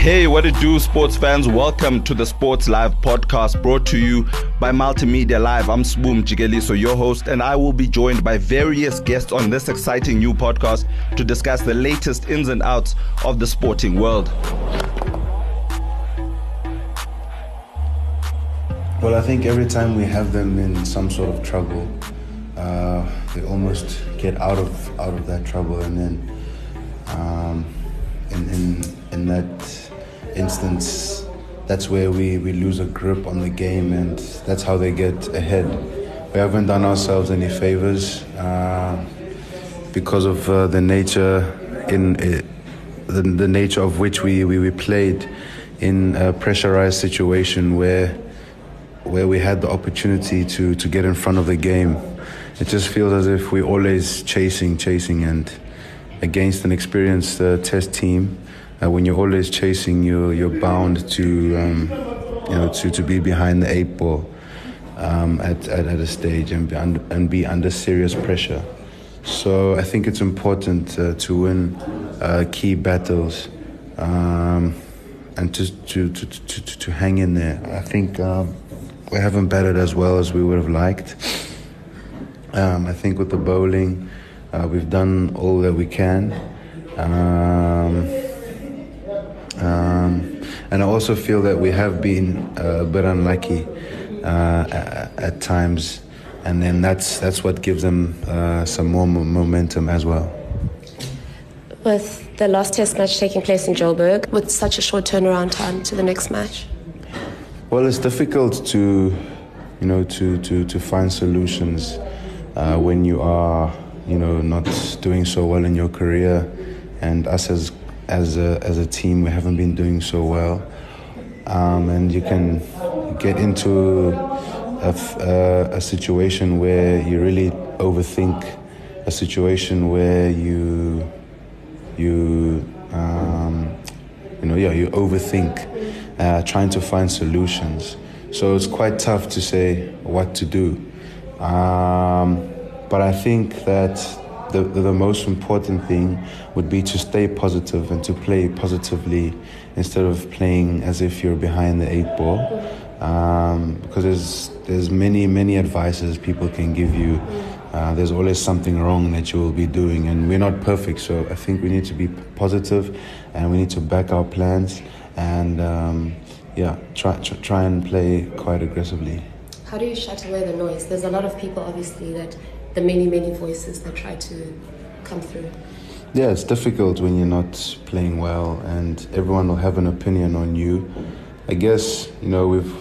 Hey, what it do, sports fans? Welcome to the Sports Live podcast brought to you by Multimedia Live. I'm Swoom Jigeliso, your host, and I will be joined by various guests on this exciting new podcast to discuss the latest ins and outs of the sporting world. Well, I think every time we have them in some sort of trouble, uh, they almost get out of out of that trouble, and then um, in, in in that instance, that's where we, we lose a grip on the game, and that's how they get ahead. We haven't done ourselves any favors uh, because of uh, the nature in uh, the, the nature of which we, we, we played in a pressurized situation where where we had the opportunity to, to get in front of the game. It just feels as if we're always chasing, chasing, and against an experienced uh, test team, uh, when you're always chasing, you you're bound to um, you know to, to be behind the eight ball um, at, at, at a stage and be under, and be under serious pressure. So I think it's important uh, to win uh, key battles um, and to, to, to, to, to hang in there. I think um, we haven't batted as well as we would have liked. Um, I think with the bowling, uh, we've done all that we can. Um, and I also feel that we have been uh, a bit unlucky uh, at, at, times, and then that's that's what gives them uh, some more momentum as well. With the last Test match taking place in Joburg, with such a short turnaround time to the next match. Well, it's difficult to, you know, to to, to find solutions uh, when you are, you know, not doing so well in your career, and us as as a, as a team, we haven't been doing so well. Um, and you can get into a, a, a, situation where you really overthink a situation where you you um, you know yeah you overthink uh, trying to find solutions so it's quite tough to say what to do um, but I think that the, the, most important thing would be to stay positive and to play positively instead of playing as if you're behind the eight ball. Um, because there's there's many many advices people can give you. Uh, there's always something wrong that you will be doing, and we're not perfect. So I think we need to be positive, and we need to back our plans, and um, yeah, try, try try and play quite aggressively. How do you shut away the noise? There's a lot of people, obviously, that the many, many voices that try to come through? Yeah, it's difficult when you're not playing well, and everyone will have an opinion on you. I guess you know we've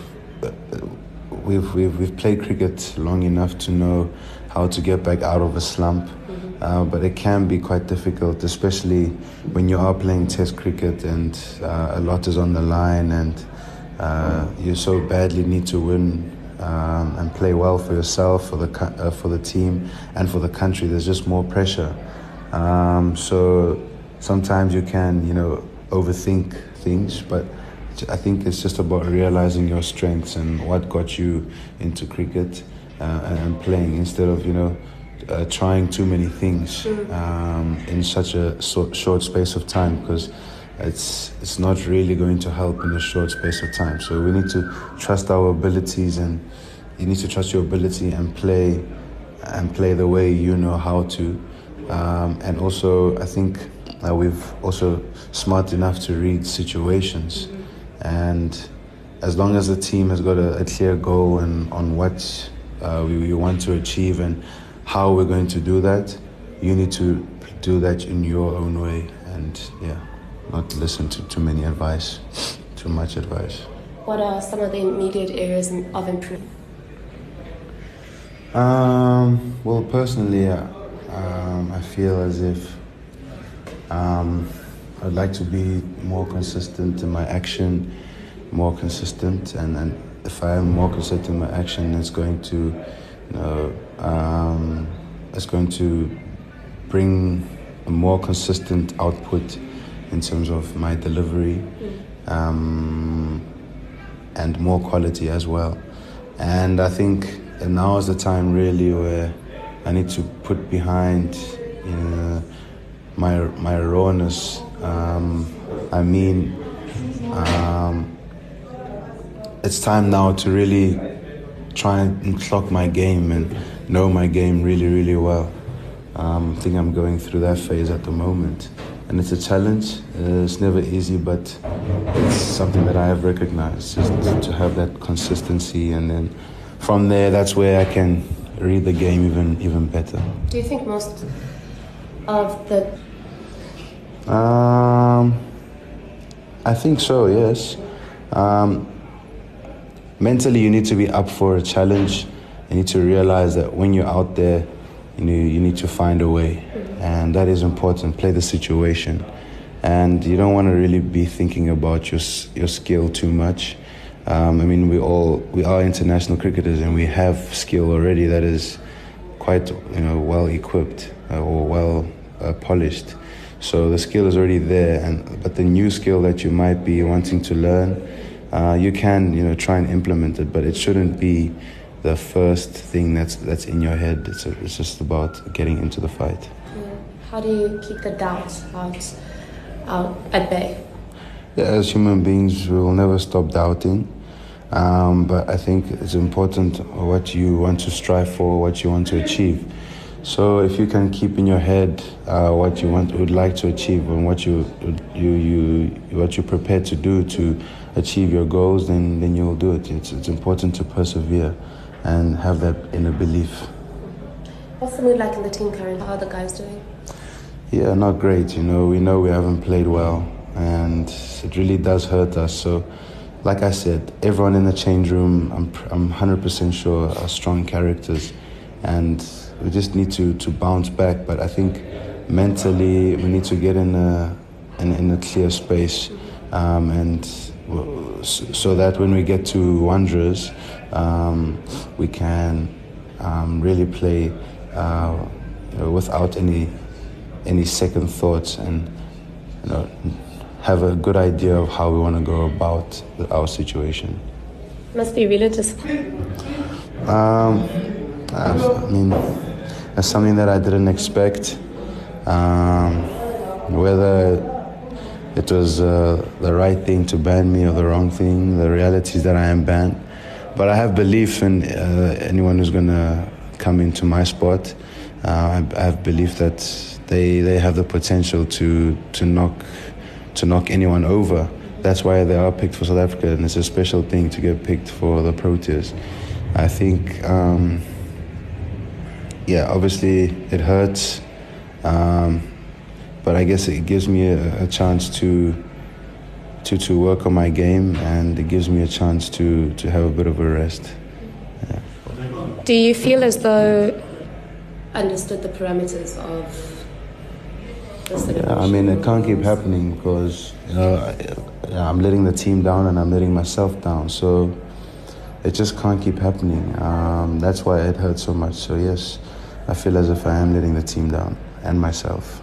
we've we've, we've played cricket long enough to know how to get back out of a slump. Mm-hmm. Uh, but it can be quite difficult, especially when you are playing Test cricket and uh, a lot is on the line, and uh, you so badly need to win um, and play well for yourself, for the uh, for the team, and for the country. There's just more pressure. Um, so sometimes you can, you know, overthink things, but I think it's just about realizing your strengths and what got you into cricket uh, and playing instead of, you know, uh, trying too many things um, in such a so short space of time because it's it's not really going to help in a short space of time. So we need to trust our abilities, and you need to trust your ability and play and play the way you know how to. Um, and also, I think uh, we've also smart enough to read situations, and as long as the team has got a, a clear goal and on what uh, we, we want to achieve and how we're going to do that, you need to do that in your own way. And yeah not listen to too many advice, too much advice. What are some of the immediate areas of improvement? Um, well, personally, uh, um, I feel as if um, I'd like to be more consistent in my action, more consistent, and, and if I am more consistent in my action, it's going to, you know, um, it's going to bring a more consistent output in terms of my delivery um, and more quality as well. And I think now is the time really where I need to put behind you know, my my rawness. Um, I mean, Um, it's time now to really try and clock my game and know my game really, really well. Um, I think I'm going through that phase at the moment. And it's a challenge. Uh, it's never easy, but it's something that I have recognized just to have that consistency. And then from there, that's where I can read the game even, even better. Do you think most of the. Um, I think so, yes. Um, mentally, you need to be up for a challenge. You need to realize that when you're out there, you, know, you need to find a way. And that is important. Play the situation. And you don't want to really be thinking about your, your skill too much. Um, I mean, we all we are international cricketers, and we have skill already that is quite you know well equipped uh, or well uh, polished. So the skill is already there, and but the new skill that you might be wanting to learn, uh, you can you know try and implement it, but it shouldn't be the first thing that's that's in your head. It's a, it's just about getting into the fight. How do you keep the doubts out out at bay? Yeah, as human beings, we will never stop doubting. Um, but I think it's important what you want to strive for, what you want to achieve. So if you can keep in your head uh, what you want, would like to achieve, and what you you you what you're prepared to do to achieve your goals, then then you'll do it. It's it's important to persevere, and have that inner belief. What's the mood like in the team currently? How are the guys doing? Yeah, not great. You know, we know we haven't played well, and it really does hurt us. So like I said, everyone in the change room, I'm, I'm 100% sure, are strong characters. And we just need to, to bounce back. But I think mentally, we need to get in a, in, in a clear space. Um, and so that when we get to Wanderers, um, we can um, really play uh, without any, any second thoughts and you know, have a good idea of how we want to go about our situation. Must be really disappointing. Um, I mean, that's something that I didn't expect. Um, whether it was uh, the right thing to ban me or the wrong thing, the reality is that I am banned. But I have belief in uh, anyone who's going to come into my spot. Uh, I, I have belief that they, they have the potential to, to knock to knock anyone over. That's why they are picked for South Africa, and it's a special thing to get picked for the Proteas. I think, um, yeah, obviously it hurts, um, but I guess it gives me a, a, chance to, to to work on my game, and it gives me a chance to to have a bit of a rest. Yeah. Do you feel as though understood the parameters of yeah, I mean, it can't keep happening because you know I, am letting the team down and I'm letting myself down. So it just can't keep happening. Um, that's why it hurts so much. So yes, I feel as if I am letting the team down and myself.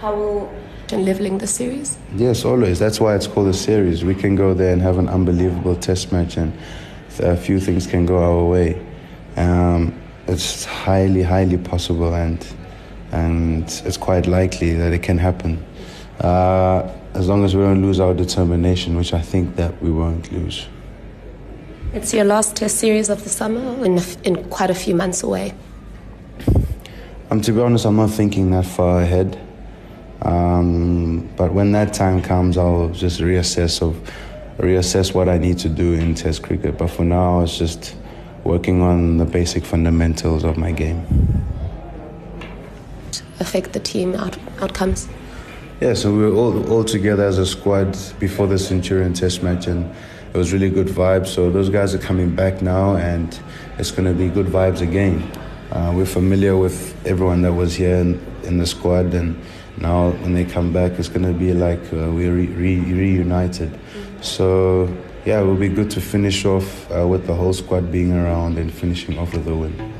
How will and leveling the series? Yes, always. That's why it's called a series. We can go there and have an unbelievable test match, and a few things can go our way. Um, it's highly, highly possible, and and it's quite likely that it can happen. Uh, as long as we don't lose our determination, which I think that we won't lose. It's your last test series of the summer, in, in quite a few months away. Um, to be honest, I'm not thinking that far ahead. Um, but when that time comes, I'll just reassess of reassess what I need to do in Test cricket. But for now, it's just working on the basic fundamentals of my game affect the team out, outcomes? Yeah, so we were all, all together as a squad before the Centurion Test match, and it was really good vibes. So those guys are coming back now, and it's going to be good vibes again. Uh, we're familiar with everyone that was here in, in, the squad, and now when they come back, it's going to be like uh, we're re- re- reunited. So yeah, it will be good to finish off uh, with the whole squad being around and finishing off with a win.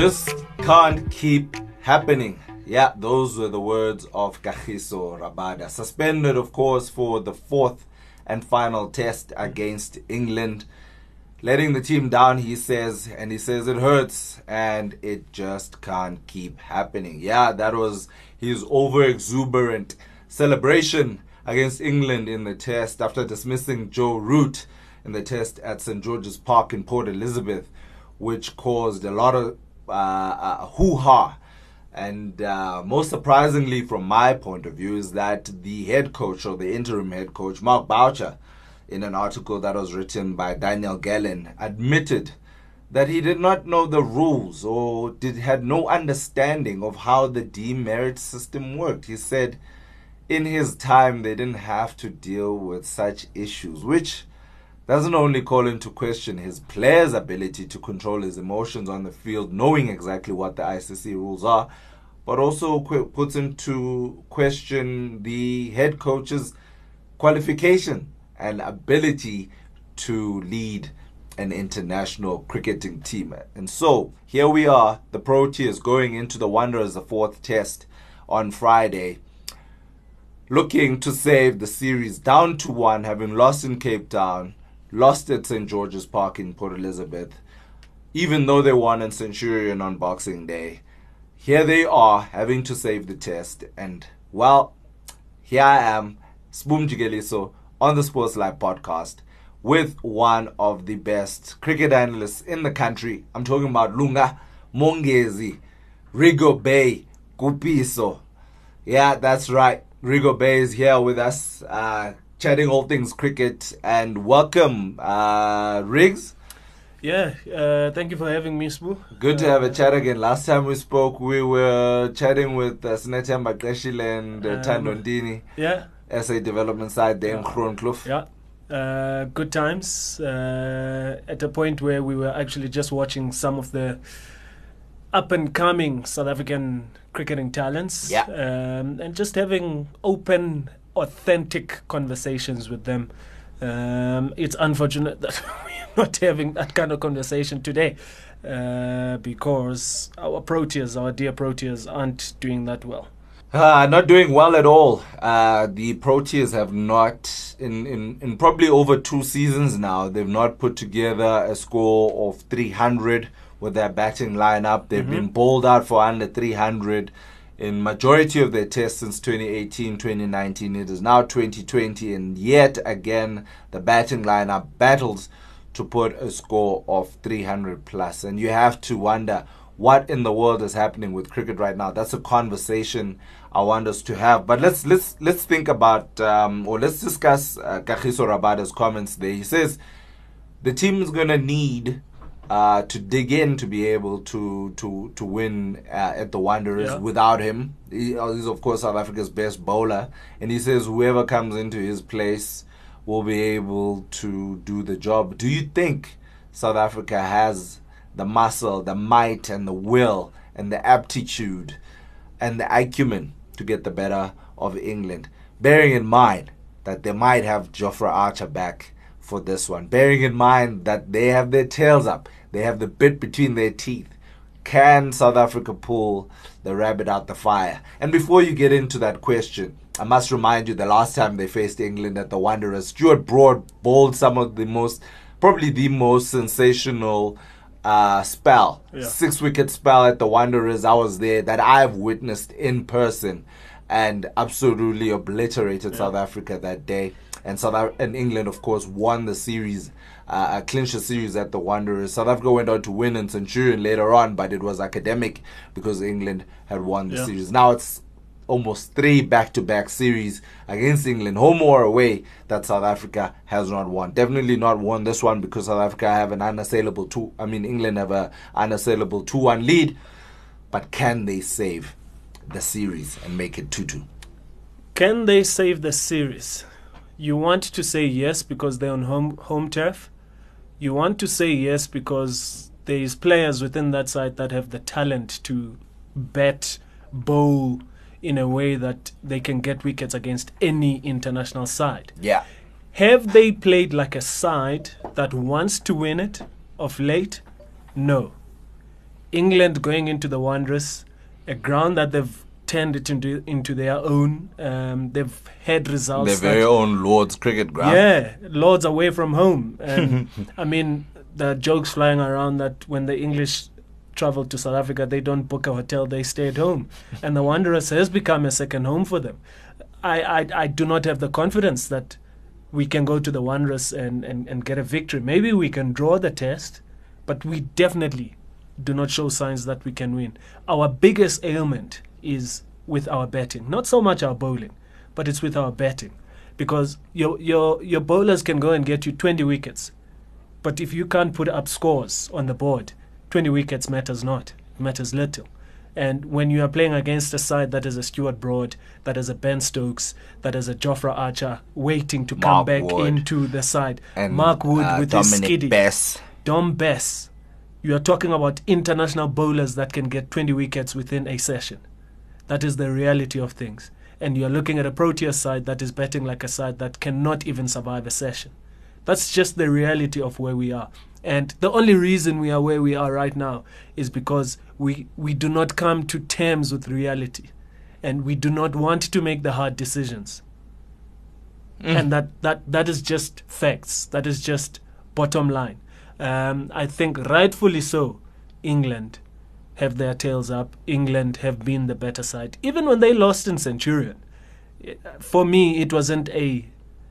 Just can't keep happening. Yeah, those were the words of Kagiso Rabada. Suspended, of course, for the fourth and final test against England. letting the team down, he says, and he says it hurts and it just can't keep happening. Yeah, that was his over exuberant celebration against England in the test after dismissing Joe Root in the test at St. George's Park in Port Elizabeth, which caused a lot of uh, uh, hoo ha. And uh, most surprisingly, from my point of view, is that the head coach or the interim head coach, Mark Boucher, in an article that was written by Daniel Gallan, admitted that he did not know the rules or did had no understanding of how the demerit system worked. He said in his time they didn't have to deal with such issues, which doesn't only call into question his player's ability to control his emotions on the field, knowing exactly what the ICC rules are, but also qu- puts into question the head coach's qualification and ability to lead an international cricketing team. And so here we are, the Proteas going into the Wanderers, the fourth test on Friday, looking to save the series down to one, having lost in Cape Town lost at St. George's Park in Port Elizabeth, even though they won in Centurion on Boxing Day. Here they are having to save the test, and well, here I am, Spoom Jigeliso, on the Sports Live podcast with one of the best cricket analysts in the country. I'm talking about Lunga Mongezi, Rigo Bay Kupiso. Yeah, that's right. Rigo Bay is here with us. Uh, chatting all things cricket. And welcome, uh, Riggs. Yeah, uh, thank you for having me, Spoo. Good to have a chat again. Last time we spoke, we were chatting with uh, Sinetemba Qeshile and uh, um, Thando Ntini. Yeah. SA development side there in Groenkloof. Yeah. Uh, good times uh, at a point where we were actually just watching some of the up and coming South African cricketing talents. Yeah. Um, and just having open authentic conversations with them. Um, it's unfortunate that we're not having that kind of conversation today uh, because our Proteas, our dear Proteas, aren't doing that well. Uh, not doing well at all. Uh, the Proteas have not, in, in, in probably over two seasons now, they've not put together a score of 300 with their batting lineup. They've mm-hmm. been bowled out for under 300 in majority of their tests since 2018 2019 it is now 2020 and yet again the batting lineup battles to put a score of 300 plus. And you have to wonder what in the world is happening with cricket right now. That's a conversation i want us to have. But let's let's let's think about um, or let's discuss uh, Kagiso Rabada's comments there. He says the team is going to need uh, to dig in to be able to to to win uh, at the Wanderers yeah. without him. He, uh, he's of course South Africa's best bowler, and he says whoever comes into his place will be able to do the job. Do you think South Africa has the muscle, the might, and the will, and the aptitude, and the acumen to get the better of England? Bearing in mind that they might have Jofra Archer back for this one. Bearing in mind that they have their tails up, they have the bit between their teeth. Can South Africa pull the rabbit out the fire? And before you get into that question, I must remind you the last time they faced England at the Wanderers, Stuart Broad bowled some of the most, probably the most sensational uh, spell, yeah. six wicket spell at the Wanderers. I was there that I've witnessed in person and absolutely obliterated yeah. South Africa that day and South Af- and England, of course, won the series, uh, clinched the series at the Wanderers. South Africa went on to win in Centurion later on, but it was academic because England had won the yeah. series. Now it's almost three back-to-back series against England, home or away, that South Africa has not won. Definitely not won this one because South Africa have an unassailable two. I mean, England have an unassailable two-one lead, but can they save the series and make it two-two? Can they save the series? you want to say yes because they're on home home turf. You want to say yes because there is players within that side that have the talent to bet, bowl in a way that they can get wickets against any international side. Yeah. Have they played like a side that wants to win it of late? No. England going into the Wanderers, a ground that they've turned it into into their own. Um, they've had results. Their very own Lords cricket ground. Yeah, Lords away from home. And I mean, the jokes flying around that when the English travel to South Africa, they don't book a hotel, they stay at home. and the Wanderers has become a second home for them. I, I, I do not have the confidence that we can go to the Wanderers and, and, and get a victory. Maybe we can draw the test, but we definitely do not show signs that we can win. Our biggest ailment is with our betting, not so much our bowling, but it's with our betting. Because your, your, your bowlers can go and get you 20 wickets, but if you can't put up scores on the board, 20 wickets matters not, it matters little. And when you are playing against a side that is a Stuart Broad, that is a Ben Stokes, that is a Jofra Archer waiting to come back Wood. into the side, And, Mark Wood uh, with his Dominic skiddy, Bess. Dom Bess, you are talking about international bowlers that can get 20 wickets within a session. That is the reality of things. And you are looking at a Proteas side that is betting like a side that cannot even survive a session. That's just the reality of where we are. And the only reason we are where we are right now is because we, we do not come to terms with reality. And we do not want to make the hard decisions. And that, that, that is just facts. That is just bottom line. Um, I think rightfully so, England have their tails up. England have been the better side. Even when they lost in Centurion, for me, it wasn't a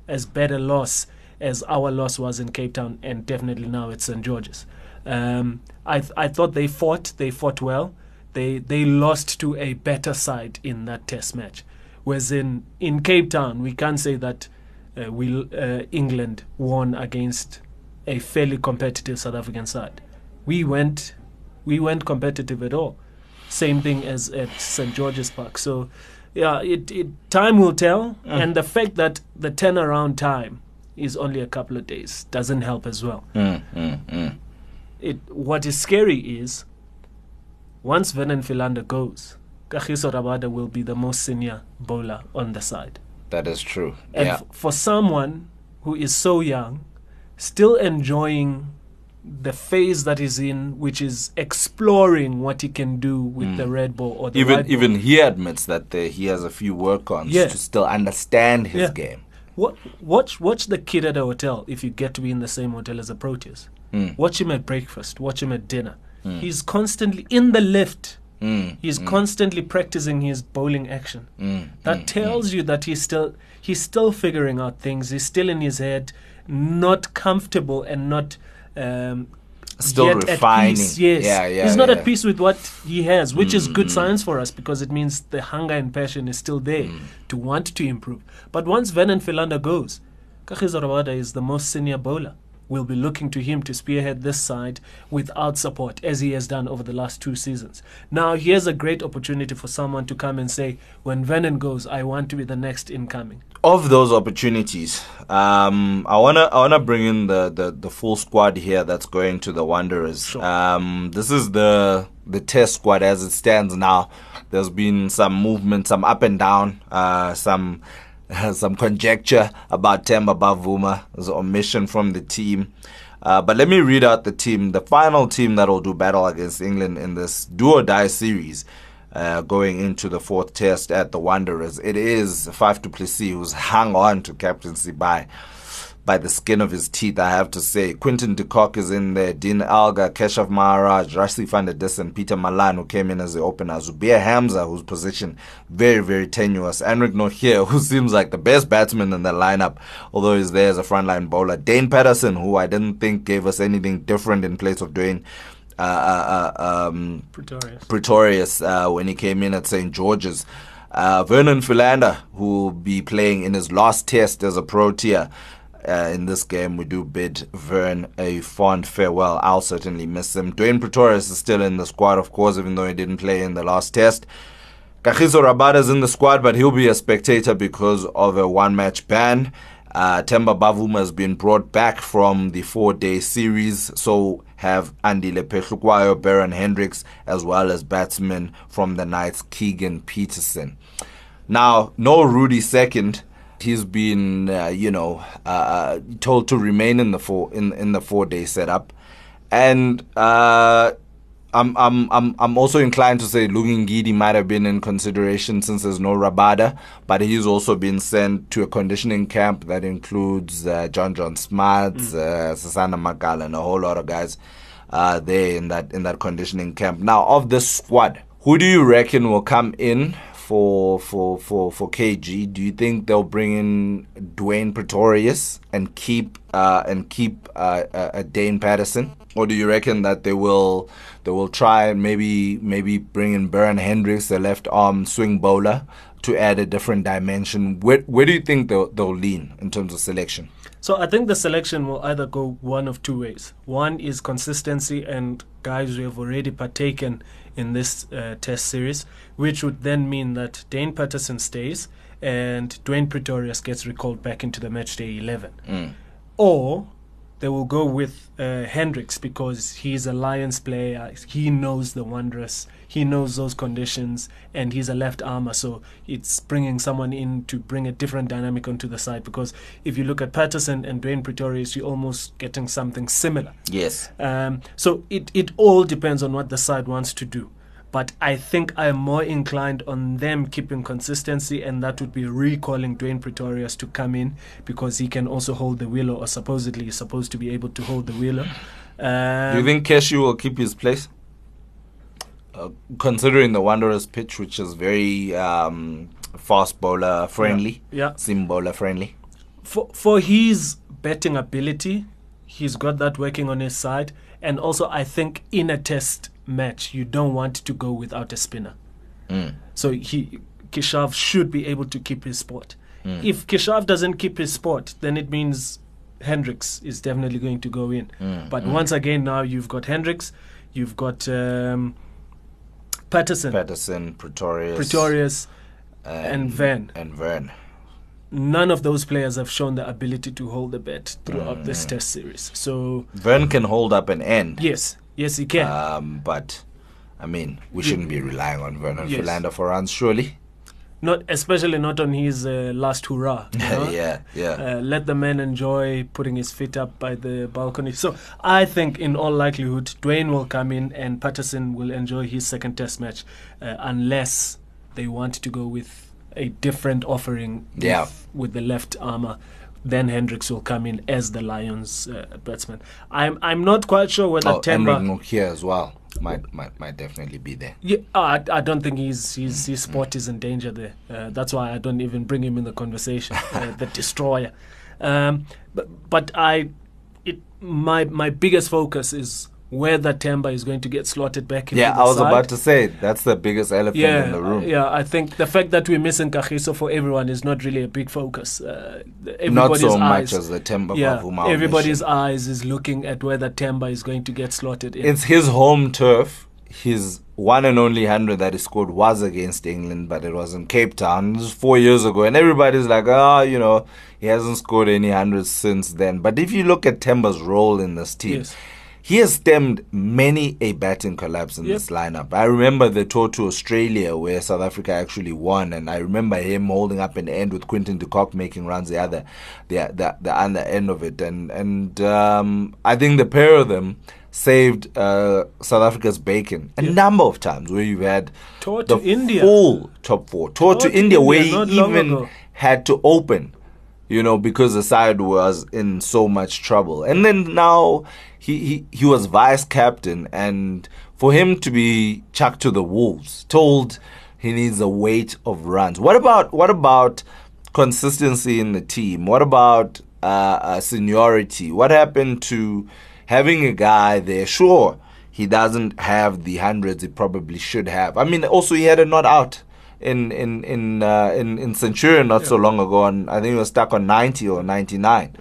as bad a loss as our loss was in Cape Town, and definitely now it's St George's. Um, I th- I thought they fought. They fought well. They they lost to a better side in that Test match. Whereas in in Cape Town, we can't say that uh, we uh, England won against a fairly competitive South African side. We went we weren't competitive at all. Same thing as at St George's Park. So, yeah, it, it time will tell, and the fact that the turnaround time is only a couple of days doesn't help as well. Mm, mm, mm. It what is scary is once Vernon Philander goes, Kagiso Rabada will be the most senior bowler on the side. That is true. And yeah. f- for someone who is so young, still enjoying the phase that he's in, which is exploring what he can do with the red ball or the even ball. even he admits that uh, he has a few work ons Yeah. to still understand his Yeah. game. Wa- watch watch the kid at a hotel if you get to be in the same hotel as a Proteus. Mm. Watch him at breakfast. Watch him at dinner. He's constantly in the lift. Mm. He's constantly practicing his bowling action. Mm. That tells you that he's still he's still figuring out things. He's still in his head, not comfortable and not um, Still yet at refining. peace. Yes, Yeah, yeah, He's not yeah. Mm, at peace with what he has, which is good science for us because it means the hunger and passion is still there Mm. to want to improve. But once Vernon Philander goes, Kagiso Rabada is the most senior bowler. We'll be looking to him to spearhead this side without support, as he has done over the last two seasons. Now, here's a great opportunity for someone to come and say, when Vernon goes, I want to be the next incoming. Of those opportunities, um, I wanna I wanna bring in the, the, the full squad here that's going to the Wanderers. Sure. Um, this is the the test squad as it stands now. There's been some movement, some up and down, uh, some some conjecture about Temba Bavuma. An omission from the team. Uh, but let me read out the team, the final team that will do battle against England in this do or die series. Uh, going into the fourth test at the Wanderers, it is Faf du Plessis who's hung on to captaincy by by the skin of his teeth, I have to say. Quinton de Kock is in there, Dean Elgar, Keshav Maharaj, Rassie van der Dussen, Pieter Malan, who came in as the opener, Zubayr Hamza, whose position very, very tenuous, Anrich Nortje, who seems like the best batsman in the lineup, although he's there as a frontline bowler, Dane Paterson, who I didn't think gave us anything different in place of doing uh, uh, uh, um, Pretorius. Pretorius uh, when he came in at St. George's. Uh, Vernon Philander, who will be playing in his last test as a Protea. Uh, in this game, we do bid Vern a fond farewell. I'll certainly miss him. Dwayne Pretorius is still in the squad, of course, even though he didn't play in the last test. Kagiso Rabada is in the squad, but he'll be a spectator because of a one match ban. Uh, Temba Bavuma has been brought back from the four day series, so have Andile Phehlukwayo, Beuran Hendricks, as well as batsmen from the Knights, Keegan Petersen. Now, no Rudi Second. He's been, uh, you know, uh, told to remain in the four in in the four day setup, and uh, I'm I'm I'm I'm also inclined to say Lungi Ngidi might have been in consideration since there's no Rabada, but he's also been sent to a conditioning camp that includes uh, Jon-Jon Smuts, mm. uh, Sisanda Magala, and a whole lot of guys uh, there in that in that conditioning camp. Now, of the squad, who do you reckon will come in for for for for KG? Do you think they'll bring in Dwayne Pretorius and keep uh, and keep uh, uh, Dane Paterson? Or do you reckon that they will they will try and maybe maybe bring in Beuran Hendricks, the left arm swing bowler, to add a different dimension? Where where do you think they'll they'll lean in terms of selection? So I think the selection will either go one of two ways. One is consistency and guys who have already partaken in this uh, test series, which would then mean that Dane Paterson stays and Dwayne Pretorius gets recalled back into the matchday 11. Mm. Or they will go with uh, Hendricks because he's a Lions player. He knows the Wanderers. He knows those conditions, and he's a left armer. So it's bringing someone in to bring a different dynamic onto the side. Because if you look at Paterson and Dwayne Pretorius, you're almost getting something similar. Yes. Um, so it it all depends on what the side wants to do but I think I'm more inclined on them keeping consistency, and that would be recalling Dwayne Pretorius to come in because he can also hold the wheeler, or supposedly is supposed to be able to hold the wheeler. Um, Do you think Keshav will keep his place? Uh, considering the Wanderers pitch, which is very um, fast bowler friendly, yeah, yeah. sim bowler friendly. For for his betting ability, he's got that working on his side, and also I think in a test match, you don't want to go without a spinner. Mm. So he Keshav should be able to keep his spot. Mm. If Keshav doesn't keep his spot, then it means Hendricks is definitely going to go in. Mm. But mm. once again, now you've got Hendricks, you've got um, Paterson, Paterson, Pretorius, Pretorius, and, and Van, and Vern. None of those players have shown the ability to hold the bet throughout this mm. test series. So Vern can hold up an end. Yes, Yes, he can. Um, but I mean, we shouldn't be relying on Vernon yes. Philander for runs, surely. Not especially not on his uh, last hurrah. You know? yeah, yeah. Uh, let the man enjoy putting his feet up by the balcony. So I think, in all likelihood, Dwayne will come in and Paterson will enjoy his second Test match, uh, unless they want to go with a different offering. Yeah. With, with the left armor then Hendricks will come in as the Lions uh, batsman. I'm I'm not quite sure whether oh, Temba Nokia as well might might might definitely be there. Yeah, uh, I, I don't think his his his spot is in danger there. Uh, that's why I don't even bring him in the conversation. Uh, the destroyer. Um, but but I, it my my biggest focus is whether Temba is going to get slotted back into Yeah, I was side. about to say that's the biggest elephant yeah, in the room. Yeah, I think the fact that we're missing Kagiso for everyone is not really a big focus. Uh, not so eyes, much as the Temba yeah, Everybody's mission. eyes is looking at whether Temba is going to get slotted in. It's his home turf. His one and only hundred that he scored was against England, but it was in Cape Town. This was four years ago, and everybody's like, ah, oh, you know, he hasn't scored any hundreds since then. But if you look at Temba's role in this team. Yes he has stemmed many a batting collapse in yep. this lineup. I remember the tour to Australia where South Africa actually won, and I remember him holding up an end with Quinton de Kock making runs the other, the the, the other end of it, and and um, I think the pair of them saved uh, South Africa's bacon a yep. number of times where you've had tour the to India full top four tour, tour to, to, India, India where he even ago. had to open you know, because the side was in so much trouble. And then now he, he, he was vice captain, and for him to be chucked to the wolves, told he needs a weight of runs. What about what about consistency in the team? What about uh, uh, seniority? What happened to having a guy there? Sure, he doesn't have the hundreds he probably should have. I mean, also he had a not out in in in uh, in, in Centurion not yeah. so long ago, and I think he was stuck on ninety or ninety nine.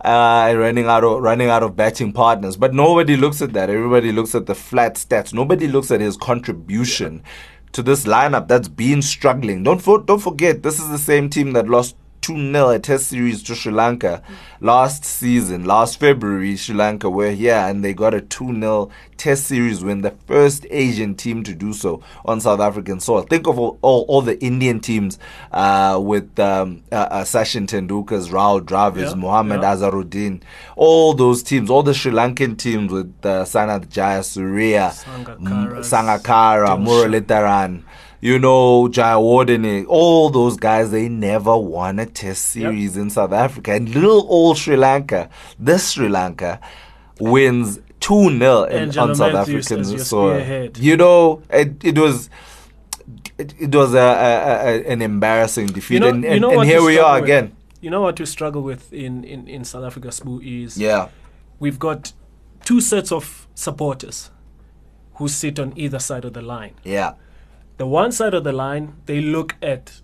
Uh, running out of running out of batting partners, but nobody looks at that. Everybody looks at the flat stats. Nobody looks at his contribution to this lineup that's been struggling. Don't for, don't forget, this is the same team that lost 2 0 a test series to Sri Lanka last season, last February. Sri Lanka were here and they got a 2 0 test series win, the first Asian team to do so on South African soil. Think of all, all, all the Indian teams uh, with um, uh, uh, Sachin Tendulkar's, Rahul Dravid's, Yeah, Mohammad yeah. Azharuddin, all those teams, all the Sri Lankan teams with uh, Sanath Jayasuriya, Sangakkara, M- Sangakkara, Dilshan. Muralidharan, you know, Jayawardene, eh, all those guys, they never won a test series in South Africa. And little old Sri Lanka, this Sri Lanka, wins 2 0 Angelo on South Matthews African soil. You know, it, it was. It, it was a, a, a, an embarrassing defeat, You know, and, you know and here we are with? again. You know what to struggle with in, in, in South Africa, Spoo, is Yeah, we've got two sets of supporters who sit on either side of the line. yeah, The one side of the line, they look at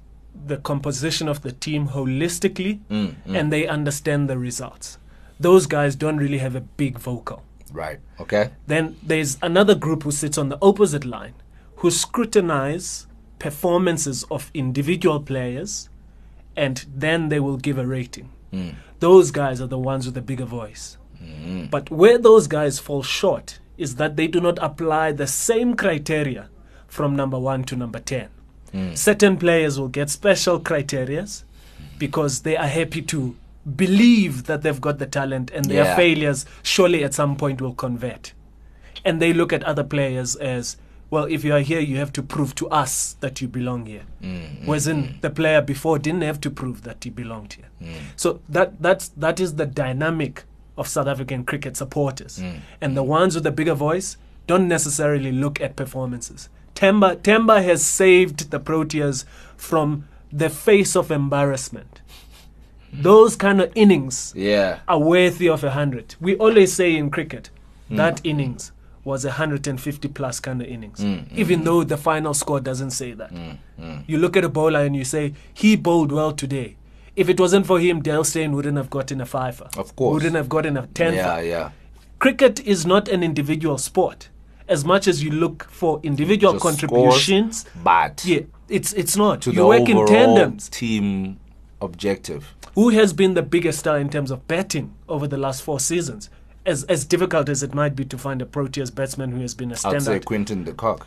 the composition of the team holistically mm, mm, and they understand the results. Those guys don't really have a big vocal. right, okay. Then there's another group who sits on the opposite line who scrutinize performances of individual players and then they will give a rating. Mm. Those guys are the ones with the bigger voice. Mm. But where those guys fall short is that they do not apply the same criteria from number one to number 10. Hmm. Certain players will get special criterias because they are happy to believe that they've got the talent and their Yeah. failures surely at some point will convert. And they look at other players as, well, if you are here, you have to prove to us that you belong here. Hmm, hmm, Whereas in the player before didn't have to prove that he belonged here. So that that's that is the dynamic of South African cricket supporters. And the ones with the bigger voice don't necessarily look at performances. Temba Temba has saved the Proteas from the face of embarrassment. Those kind of innings Yeah, are worthy of a hundred. We always say in cricket hmm. that innings was a hundred and fifty plus kind of innings, hmm, hmm. even though the final score doesn't say that. You look at a bowler and you say he bowled well today. If it wasn't for him, Dale Steyn wouldn't have gotten a fiver. Of course. wouldn't have gotten a ten. yeah, yeah. Cricket is not an individual sport. As much as you look for individual Just contributions, scores, but yeah, it's it's not. you the work in tandems. team objective. Who has been the biggest star in terms of batting over the last four seasons? As as difficult as it might be to find a Proteas batsman who has been a I'd say Quinton de Kock.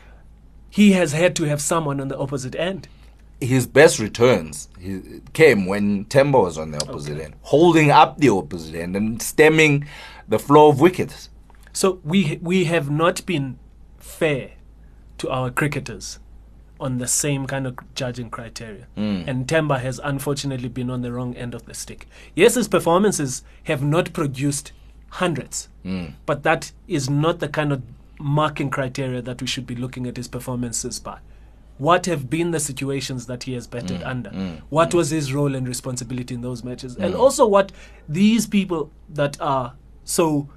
he has had to have someone on the opposite end. His best returns came when Temba was on the opposite end, holding up the opposite end and stemming the flow of wickets. So we we have not been fair to our cricketers on the same kind of judging criteria. Hmm. And Temba has unfortunately been on the wrong end of the stick. Yes, his performances have not produced hundreds, hmm. but that is not the kind of marking criteria that we should be looking at his performances by. What have been the situations that he has batted hmm. under? What was his role and responsibility in those matches? And also, what these people that are so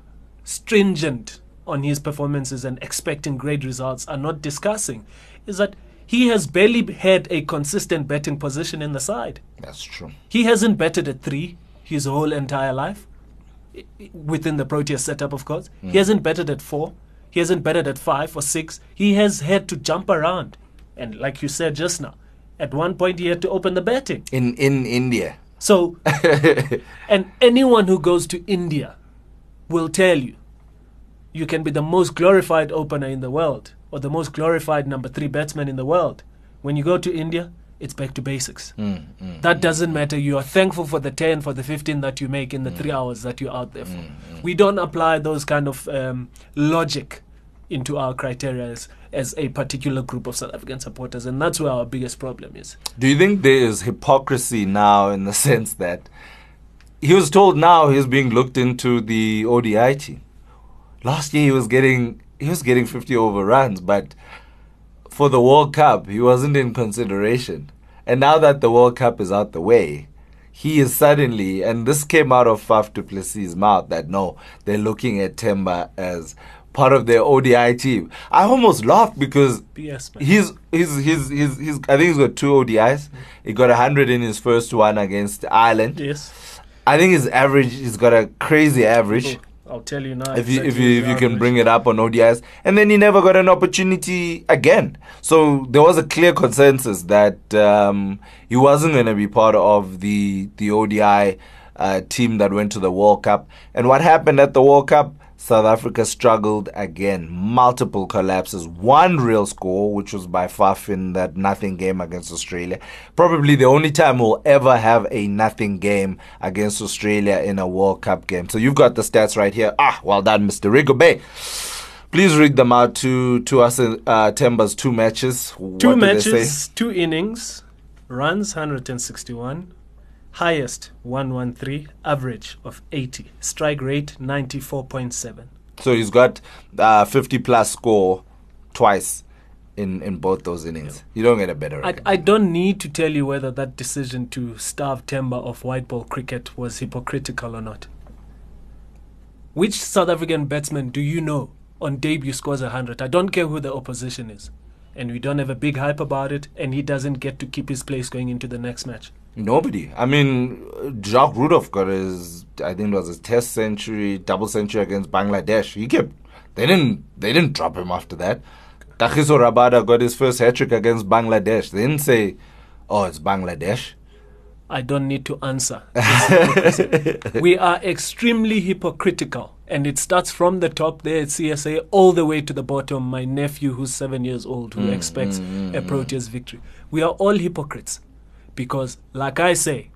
stringent on his performances and expecting great results are not discussing is that he has barely had a consistent batting position in the side. That's true. He hasn't batted at three his whole entire life within the Proteas setup, of course. He hmm. hasn't batted at four. He hasn't batted at five or six. He has had to jump around. And like you said just now, at one point he had to open the batting. In in India. So, and anyone who goes to India will tell you you can be the most glorified opener in the world or the most glorified number three batsman in the world. When you go to India, it's back to basics. Mm, mm, that mm. doesn't matter. You are thankful for the 10, for the 15 that you make in the three hours that you're out there for. We don't apply those kind of um, logic into our criteria as, as a particular group of South African supporters, and that's where our biggest problem is. Do you think there is hypocrisy now in the sense that he was told now he's being looked into the ODI team? Last year he was getting he was getting 50 over runs, but for the World Cup he wasn't in consideration. And now that the World Cup is out the way, he is suddenly, and this came out of Faf du Plessis' mouth, that no, they're looking at Temba as part of their ODI team. I almost laughed because BS, he's he's he's he's, he's I think he's got two ODIs. He got hundred in his first one against Ireland. Yes. I think his average he's got a crazy average. I'll tell you now. if you if you if you can bring it up on ODIs, and then he never got an opportunity again. So there was a clear consensus that um, he wasn't going to be part of the the ODI uh, team that went to the World Cup. And what happened at the World Cup? South Africa struggled again. Multiple collapses. One real score, which was by Faf in that nothing game against Australia. Probably the only time we'll ever have a nothing game against Australia in a World Cup game. So you've got the stats right here. Ah, well done, Mr. Rigo Bay. Please read them out to to us. Uh, Temba's two matches. Two What did they say? matches, two innings, runs 161, highest 113, average of 80, strike rate 94.7. So he's got uh, 50 plus score twice in in both those innings. You don't get a better I. I don't need to tell you whether that decision to starve Temba of white ball cricket was hypocritical or not. Which South African batsman do you know on debut scores 100? I don't care who the opposition is. And we don't have a big hype about it, and he doesn't get to keep his place going into the next match. Nobody. I mean, Jacques Rudolph got his, I think it was his test century, double century against Bangladesh. He kept, they didn't, they didn't drop him after that. Kagiso Rabada got his first hat trick against Bangladesh. They didn't say, oh, it's Bangladesh. I don't need to answer. we are extremely hypocritical, and it starts from the top there at CSA all the way to the bottom. My nephew, who's seven years old, who mm, expects mm, mm, a Proteas victory. We are all hypocrites because, like I say,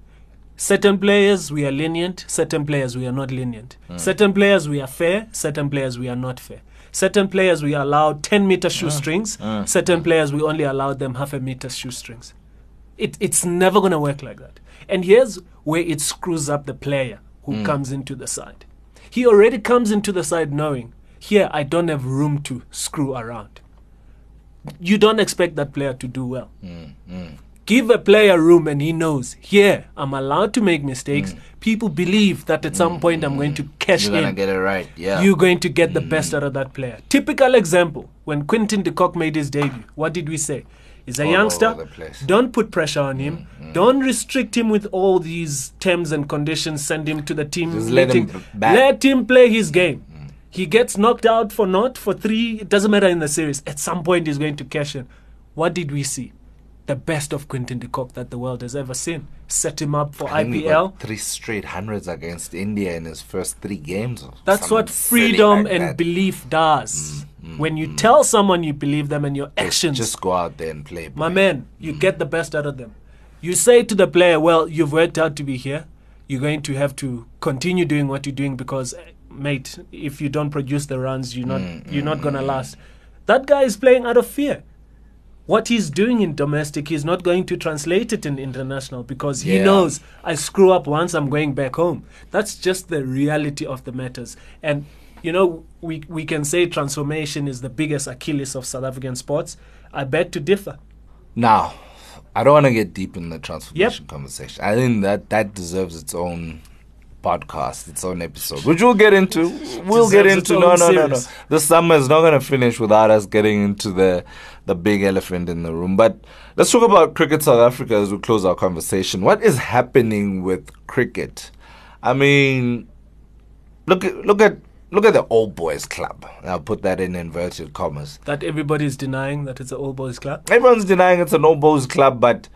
certain players we are lenient, certain players we are not lenient. Hmm. Certain players we are fair, certain players we are not fair. Certain players we allow 10 meter shoestrings, hmm. hmm. certain players we only allow them half a meter shoestrings. It, it's never going to work like that. And here's where it screws up the player who comes into the side. He already comes into the side knowing, here, I don't have room to screw around. You don't expect that player to do well. Give a player room and he knows, here, I'm allowed to make mistakes. Hmm. People believe that at some point I'm going to hmm. cash You're in going to get it right. Yeah. you're going to get the hmm. best out of that player. Typical example when Quinton de Kock made his debut, what did we say? He's a All youngster. Don't put pressure on him. Don't restrict him with all these terms and conditions. Send him to the team. Just let him meeting. Let him play his game. He gets knocked out for not for three. It doesn't matter in the series. At some point, he's going to cash in. What did we see? The best of Quinton de Kock that the world has ever seen. Set him up for I think he got IPL. three straight hundreds against India in his first three games. That's what freedom like and that. belief does. Mm, mm, when you mm. tell someone you believe them and your actions, Just go out there and play. my man, you get the best out of them. You say to the player, "Well, you've worked out to be here. You're going to have to continue doing what you're doing because, eh, mate, if you don't produce the runs, you're not you're not gonna last." That guy is playing out of fear. What he's doing in domestic, he's not going to translate it in international because he Yeah. knows I screw up once, I'm going back home. That's just the reality of the matters. And you know, we we can say transformation is the biggest Achilles of South African sports. I beg to differ. Now, I don't want to get deep in the transformation conversation. I think that that deserves its own podcast, its own episode, which we'll get into. We'll get into. No, no, no, no. The summer is not going to finish without us getting into the the big elephant in the room. But let's talk about cricket South Africa as we close our conversation. What is happening with cricket? I mean, look at look at look at the old boys club. I'll put that in inverted commas. That everybody is denying that it's an old boys club. Everyone's denying it's an old boys club, but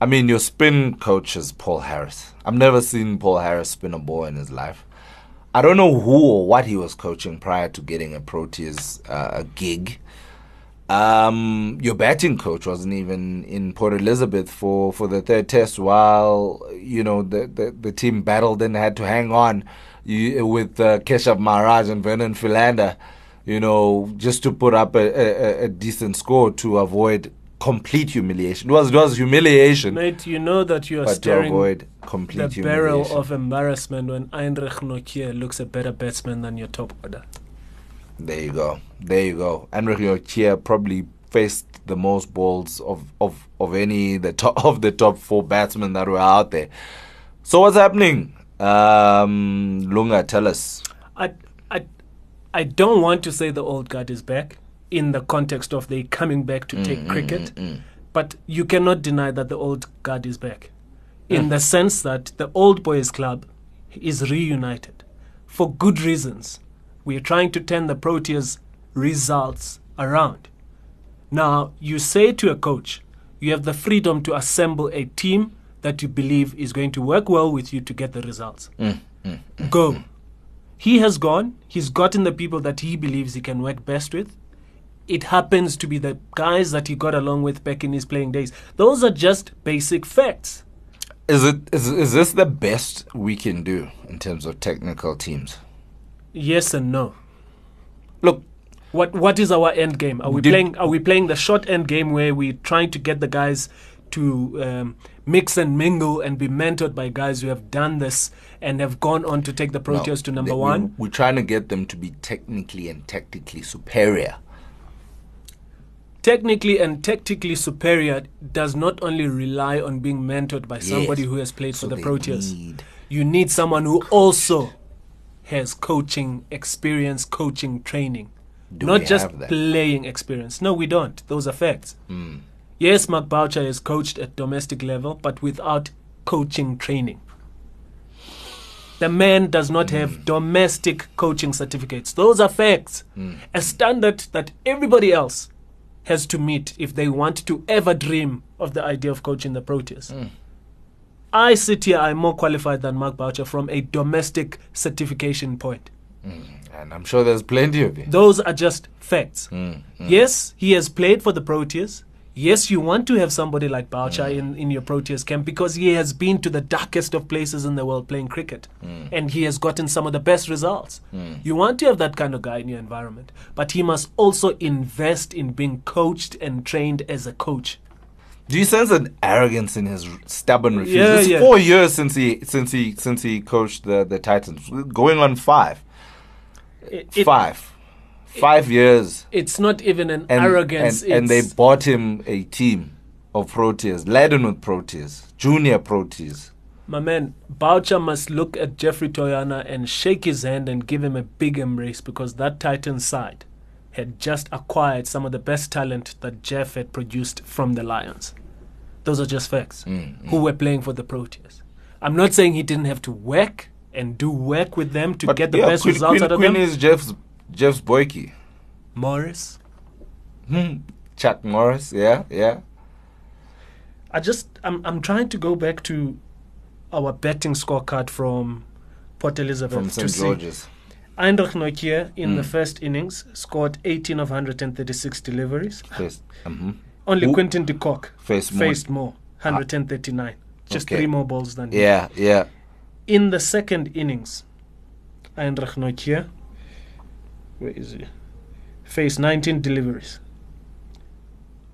I mean, your spin coach is Paul Harris. I've never seen Paul Harris spin a ball in his life. I don't know who or what he was coaching prior to getting a Proteas uh, gig. Um, your batting coach wasn't even in Port Elizabeth for, for the third test, while you know the, the, the team battled and had to hang on you, with uh, Keshav Maharaj and Vernon Philander, you know, just to put up a, a, a decent score to avoid complete humiliation. It was it was humiliation, Mate, you know that you are staring avoid complete the barrel of embarrassment when Anrich Nortje looks a better batsman than your top order. There you go. There you go. Anrich Nortje probably faced the most balls of, of, of any the top of the top four batsmen that were out there. So what's happening? Um, Lunga, tell us. I, I, I don't want to say the old guard is back in the context of they coming back to Mm, take cricket, but you cannot deny that the old guard is back, in the sense that the old boys club is reunited. for good reasons. We are trying to turn the Proteas results around. Now, you say to a coach, you have the freedom to assemble a team that you believe is going to work well with you to get the results. Mm, mm, mm, Go. He has gone, he's gotten the people that he believes he can work best with. It happens to be the guys that he got along with back in his playing days. Those are just basic facts. Is it is is this the best we can do in terms of technical teams? Yes and no. Look, What what is our end game? Are we playing are we playing the short end game where we're trying to get the guys to um, mix and mingle and be mentored by guys who have done this and have gone on to take the Proteas to number we- one? We're trying to get them to be technically and tactically superior. Technically and tactically superior does not only rely on being mentored by somebody who has played So for the they Proteas. need- You need someone who also has coaching experience, coaching training. Do not just playing experience. No, we don't. Those are facts. Hmm. Yes, Mark Boucher has coached at domestic level, but without coaching training. The man does not Hmm. have domestic coaching certificates. Those are facts. Hmm. A standard that everybody else has to meet if they want to ever dream of the idea of coaching the Proteas. I sit here, I'm more qualified than Mark Boucher from a domestic certification point. And I'm sure there's plenty of it. Those are just facts. Mm, Yes, he has played for the Proteas. Yes, you want to have somebody like Boucher Mm. in, in your Proteas camp because he has been to the darkest of places in the world playing cricket. Mm. And he has gotten some of the best results. You want to have that kind of guy in your environment. But he must also invest in being coached and trained as a coach. Do you sense an arrogance in his stubborn refusal? Yeah, it's yeah. four years since he since he since he coached the, the Titans. Going on five. It- it- five. Five years. It's not even an And, arrogance. and, and they bought him a team of Proteas, laden with Proteas, junior Proteas. My man, Boucher must look at Geoffrey Toyana and shake his hand and give him a big embrace because that Titan side had just acquired some of the best talent that Jeff had produced from the Lions. Those are just facts. Mm, Who were playing for the Proteas. I'm not saying he didn't have to work and do work with them to But get the yeah, best Queen, results Queen, out of Queen them. is Jeff's Jeff's boyki. Morris. Hmm. Chuck Morris, yeah, yeah. I just I'm I'm trying to go back to our betting scorecard from Port Elizabeth From to St. see George's. Anrich Nortje in Mm. the first innings scored 18 of 136 deliveries. Face, hmm Only Who- Quinton de Kock Face more. faced more, 139. Just Okay. three more balls than him. Yeah, yeah. In the second innings, Anrich Nortje, where is he? Faced 19 deliveries.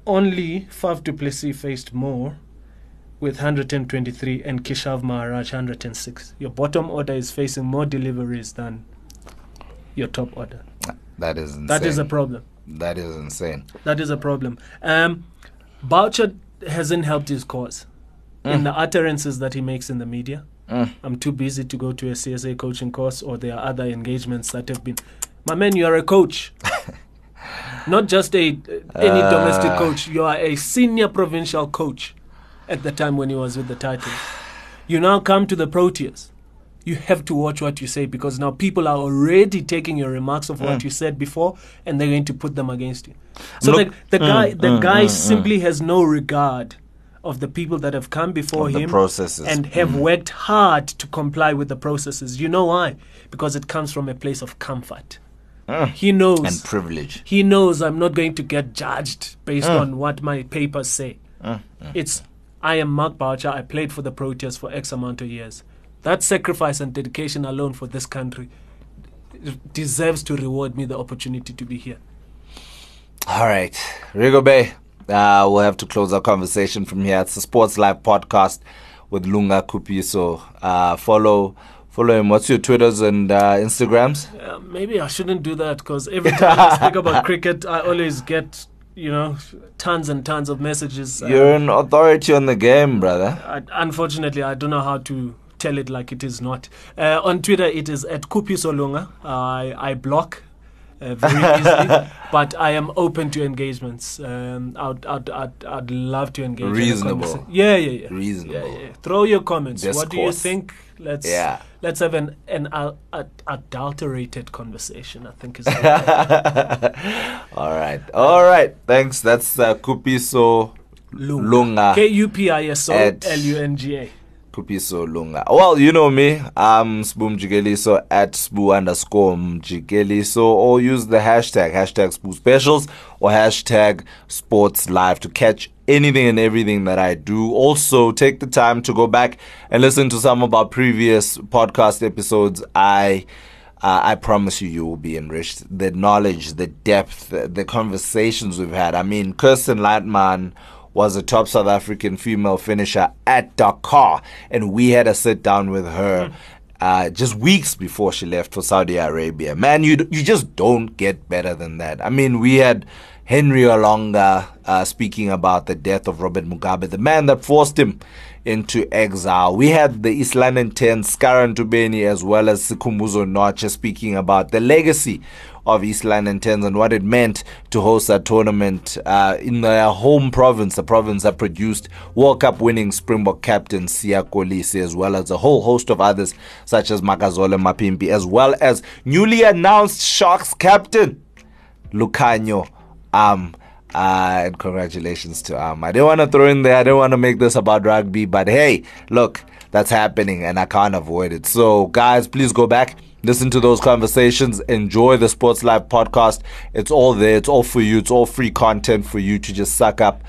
Only Faf du Plessis faced more with 123 and Keshav Maharaj 106. Your bottom order is facing more deliveries than your top order. That is insane. That is a problem. that is insane. That is a problem. Um, Boucher hasn't helped his cause in the utterances that he makes in the media. Mm. I'm too busy to go to a CSA coaching course, or there are other engagements that have been. My man, you are a coach, not just a any domestic coach. You are a senior provincial coach. At the time when he was with the Titans, you now come to the Proteas. You have to watch what you say because now people are already taking your remarks of what mm. you said before, and they're going to put them against you. So Look- the, the mm, guy, the mm, guy simply has no regard of the people that have come before him processes. and have worked hard to comply with the processes. You know why? Because it comes from a place of comfort. He knows And privilege. he knows I'm not going to get judged based Mm. on what my papers say. It's I am Mark Boucher. I played for the Proteas for X amount of years. That sacrifice and dedication alone for this country deserves to reward me the opportunity to be here. All right, Rigo Bay. Uh, we'll have to close our conversation from here. It's the Sports Live podcast with Lunga Kupi. So uh, follow follow him. What's your Twitters and uh, Instagrams? Uh, maybe I shouldn't do that because every time I speak about cricket, I always get you know tons and tons of messages. Uh, You're an authority on the game, brother. I, unfortunately, I don't know how to tell it like it is not. Uh, on Twitter, it is at Kupi Solunga. I, I block uh, very easily. but I am open to engagements. Um, I'd, I'd, I'd, I'd love to engage. Reasonable. Yeah, yeah, yeah. Reasonable. Yeah, yeah. Throw your comments. What do you think? Let's Yeah. let's have an an ad- adulterated conversation. I think is. All right. All right. Thanks. That's uh, Kupiso Lunga. K U P I S O L U N G A. Kupiso Lunga. Well, you know me. I'm Sbu Mjikeliso at Spoo underscore Mjikeliso or use the hashtag, hashtag Spoo Specials or hashtag Sports Live to catch anything and everything that I do. Also, take the time to go back and listen to some of our previous podcast episodes. I uh, I promise you, you will be enriched. The knowledge, the depth, the, the conversations we've had. I mean, Kirsten Landman was a top South African female finisher at Dakar, and we had a sit down with her. Uh, just weeks before she left for Saudi Arabia, man, you you just don't get better than that. I mean, we had Henry Olonga uh, speaking about the death of Robert Mugabe, the man that forced him into exile. We had the East London 10, Skaran Tubeni, as well as Sikumuzo Noche speaking about the legacy of East London 10s and what it meant to host that tournament uh, in their home province, the province that produced World Cup winning Springbok captain Siya Kolisi, as well as a whole host of others such as Makazole Mapimpi, as well as newly announced Sharks captain Lukhanyo. Um, uh, and congratulations to um. I didn't want to throw in there. I didn't want to make this about rugby, but hey, look, that's happening, and I can't avoid it. So, guys, please go back, listen to those conversations, enjoy the Sports Live podcast. It's all there. It's all for you. It's all free content for you to just suck up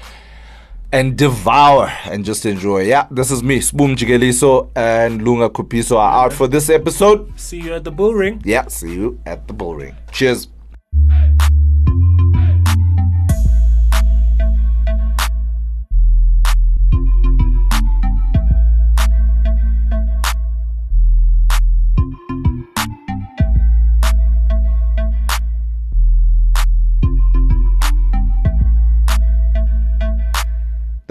and devour and just enjoy. Yeah, this is me, Sbu Mjikeliso and Lunga Kupiso are out for this episode. See you at the bull ring. Yeah, see you at the bull ring. Cheers.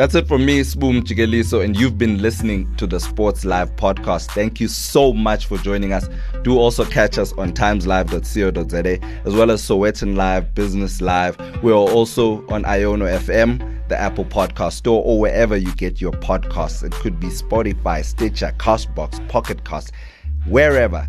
That's it from me, Sbu Mjikeliso, and you've been listening to the Sports Live podcast. Thank you so much for joining us. Do also catch us on timeslive.co.za as well as Sowetan Live, Business Live. We are also on Iono FM, the Apple Podcast Store, or wherever you get your podcasts. It could be Spotify, Stitcher, Castbox, Pocket Cast, wherever.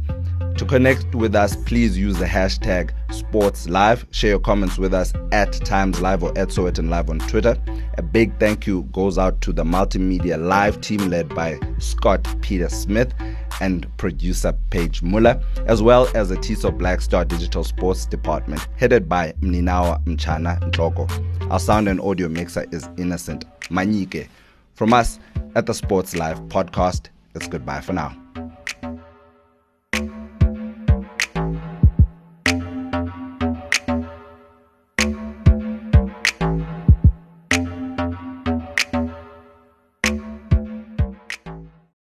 To connect with us, please use the hashtag Sports Live. Share your comments with us at Times Live or at Sowetan Live on Twitter. A big thank you goes out to the Multimedia Live team led by Scott Peter Smith and producer Paige Muller, as well as the TISO Black Star Digital Sports Department, headed by Mninawa Mchana Ntloko. Our sound and audio mixer is Innocent Manyike. From us at the Sports Live podcast, it's goodbye for now.